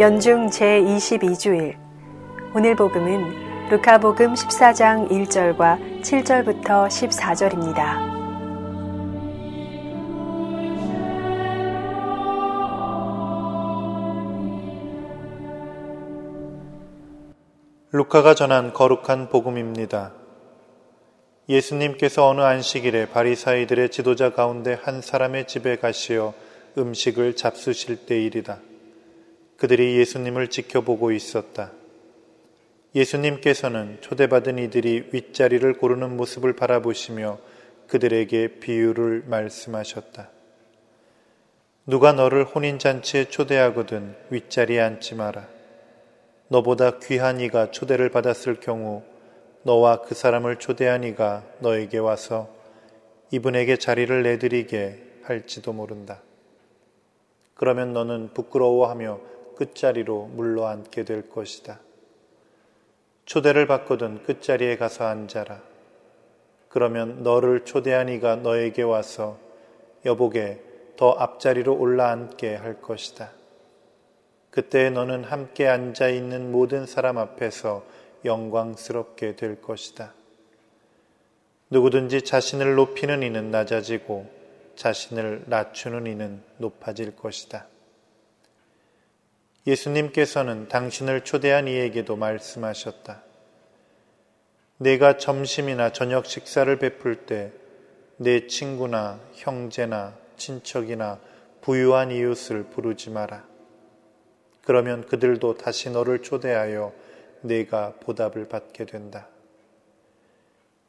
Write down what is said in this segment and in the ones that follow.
연중 제22주일 오늘 복음은 루카복음 14장 1절과 7절부터 14절입니다. 루카가 전한 거룩한 복음입니다. 예수님께서 어느 안식일에 바리사이들의 지도자 가운데 한 사람의 집에 가시어 음식을 잡수실 때일이다. 그들이 예수님을 지켜보고 있었다. 예수님께서는 초대받은 이들이 윗자리를 고르는 모습을 바라보시며 그들에게 비유를 말씀하셨다. 누가 너를 혼인잔치에 초대하거든 윗자리에 앉지 마라. 너보다 귀한 이가 초대를 받았을 경우 너와 그 사람을 초대한 이가 너에게 와서 이분에게 자리를 내드리게 할지도 모른다. 그러면 너는 부끄러워하며 끝자리로 물러앉게 될 것이다. 초대를 받거든 끝자리에 가서 앉아라. 그러면 너를 초대한 이가 너에게 와서 여보게 더 앞자리로 올라앉게 할 것이다. 그때 너는 함께 앉아 있는 모든 사람 앞에서 영광스럽게 될 것이다. 누구든지 자신을 높이는 이는 낮아지고 자신을 낮추는 이는 높아질 것이다. 예수님께서는 당신을 초대한 이에게도 말씀하셨다. 내가 점심이나 저녁 식사를 베풀 때 내 친구나 형제나 친척이나 부유한 이웃을 부르지 마라. 그러면 그들도 다시 너를 초대하여 내가 보답을 받게 된다.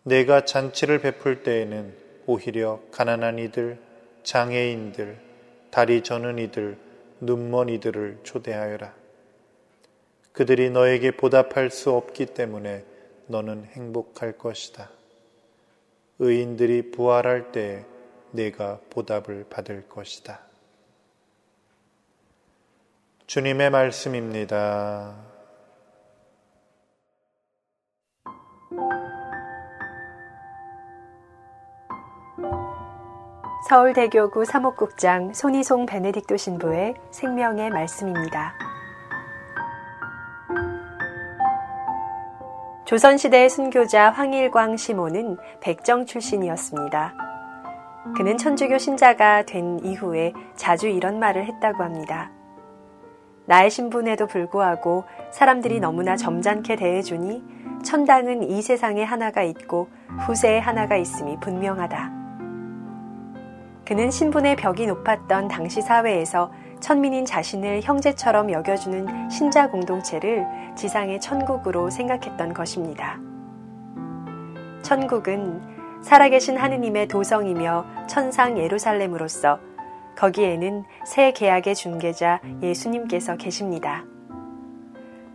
내가 잔치를 베풀 때에는 오히려 가난한 이들, 장애인들, 다리 저는 이들, 눈먼 이들을 초대하여라. 그들이 너에게 보답할 수 없기 때문에 너는 행복할 것이다. 의인들이 부활할 때 내가 보답을 받을 것이다. 주님의 말씀입니다. 서울대교구 사목국장 손희송 베네딕토 신부의 생명의 말씀입니다. 조선시대 순교자 황일광 시모는 백정 출신이었습니다. 그는 천주교 신자가 된 이후에 자주 이런 말을 했다고 합니다. 나의 신분에도 불구하고 사람들이 너무나 점잖게 대해주니 천당은 이 세상에 하나가 있고 후세에 하나가 있음이 분명하다. 그는 신분의 벽이 높았던 당시 사회에서 천민인 자신을 형제처럼 여겨주는 신자 공동체를 지상의 천국으로 생각했던 것입니다. 천국은 살아계신 하느님의 도성이며 천상 예루살렘으로서 거기에는 새 계약의 중개자 예수님께서 계십니다.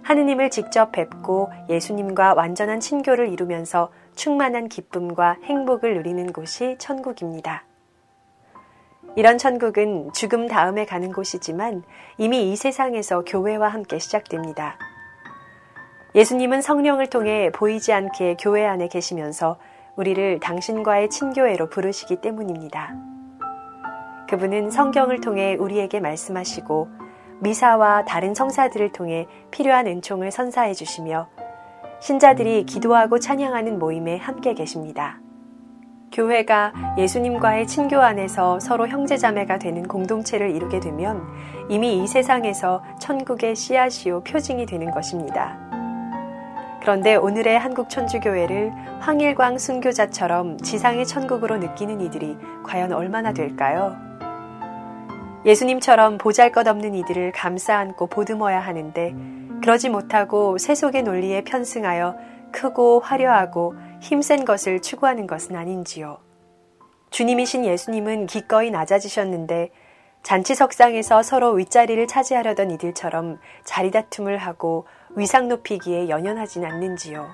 하느님을 직접 뵙고 예수님과 완전한 친교를 이루면서 충만한 기쁨과 행복을 누리는 곳이 천국입니다. 이런 천국은 죽음 다음에 가는 곳이지만 이미 이 세상에서 교회와 함께 시작됩니다. 예수님은 성령을 통해 보이지 않게 교회 안에 계시면서 우리를 당신과의 친교회로 부르시기 때문입니다. 그분은 성경을 통해 우리에게 말씀하시고 미사와 다른 성사들을 통해 필요한 은총을 선사해 주시며 신자들이 기도하고 찬양하는 모임에 함께 계십니다. 교회가 예수님과의 친교 안에서 서로 형제자매가 되는 공동체를 이루게 되면 이미 이 세상에서 천국의 씨앗이요 표징이 되는 것입니다. 그런데 오늘의 한국 천주교회를 황일광 순교자처럼 지상의 천국으로 느끼는 이들이 과연 얼마나 될까요? 예수님처럼 보잘 것 없는 이들을 감싸 안고 보듬어야 하는데 그러지 못하고 세속의 논리에 편승하여 크고 화려하고 힘센 것을 추구하는 것은 아닌지요. 주님이신 예수님은 기꺼이 낮아지셨는데 잔치석상에서 서로 윗자리를 차지하려던 이들처럼 자리다툼을 하고 위상 높이기에 연연하진 않는지요.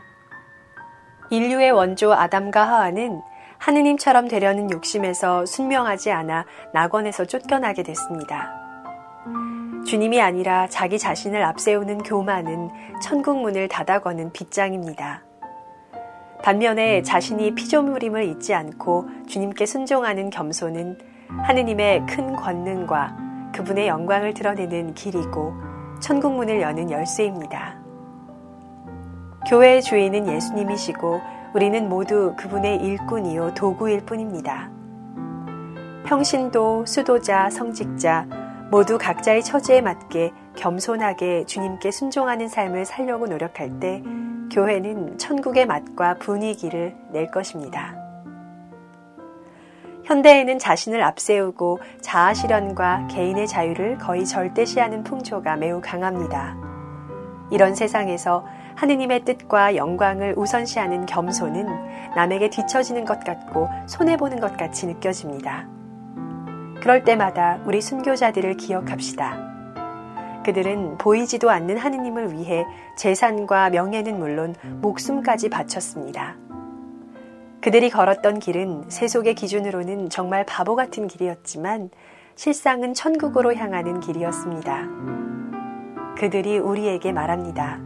인류의 원조 아담과 하와는 하느님처럼 되려는 욕심에서 순명하지 않아 낙원에서 쫓겨나게 됐습니다. 주님이 아니라 자기 자신을 앞세우는 교만은 천국 문을 닫아거는 빗장입니다. 반면에 자신이 피조물임을 잊지 않고 주님께 순종하는 겸손은 하느님의 큰 권능과 그분의 영광을 드러내는 길이고 천국 문을 여는 열쇠입니다. 교회의 주인은 예수님이시고 우리는 모두 그분의 일꾼이요 도구일 뿐입니다. 평신도, 수도자, 성직자 모두 각자의 처지에 맞게 겸손하게 주님께 순종하는 삶을 살려고 노력할 때 교회는 천국의 맛과 분위기를 낼 것입니다. 현대에는 자신을 앞세우고 자아 실현과 개인의 자유를 거의 절대시하는 풍조가 매우 강합니다. 이런 세상에서 하느님의 뜻과 영광을 우선시하는 겸손은 남에게 뒤처지는 것 같고 손해보는 것 같이 느껴집니다. 그럴 때마다 우리 순교자들을 기억합시다. 그들은 보이지도 않는 하느님을 위해 재산과 명예는 물론 목숨까지 바쳤습니다. 그들이 걸었던 길은 세속의 기준으로는 정말 바보 같은 길이었지만 실상은 천국으로 향하는 길이었습니다. 그들이 우리에게 말합니다.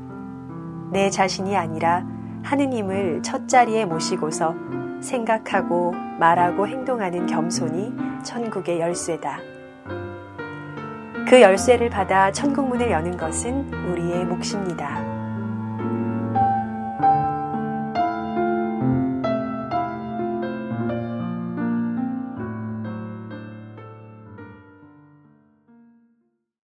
내 자신이 아니라 하느님을 첫 자리에 모시고서 생각하고 말하고 행동하는 겸손이 천국의 열쇠다. 그 열쇠를 받아 천국문을 여는 것은 우리의 몫입니다.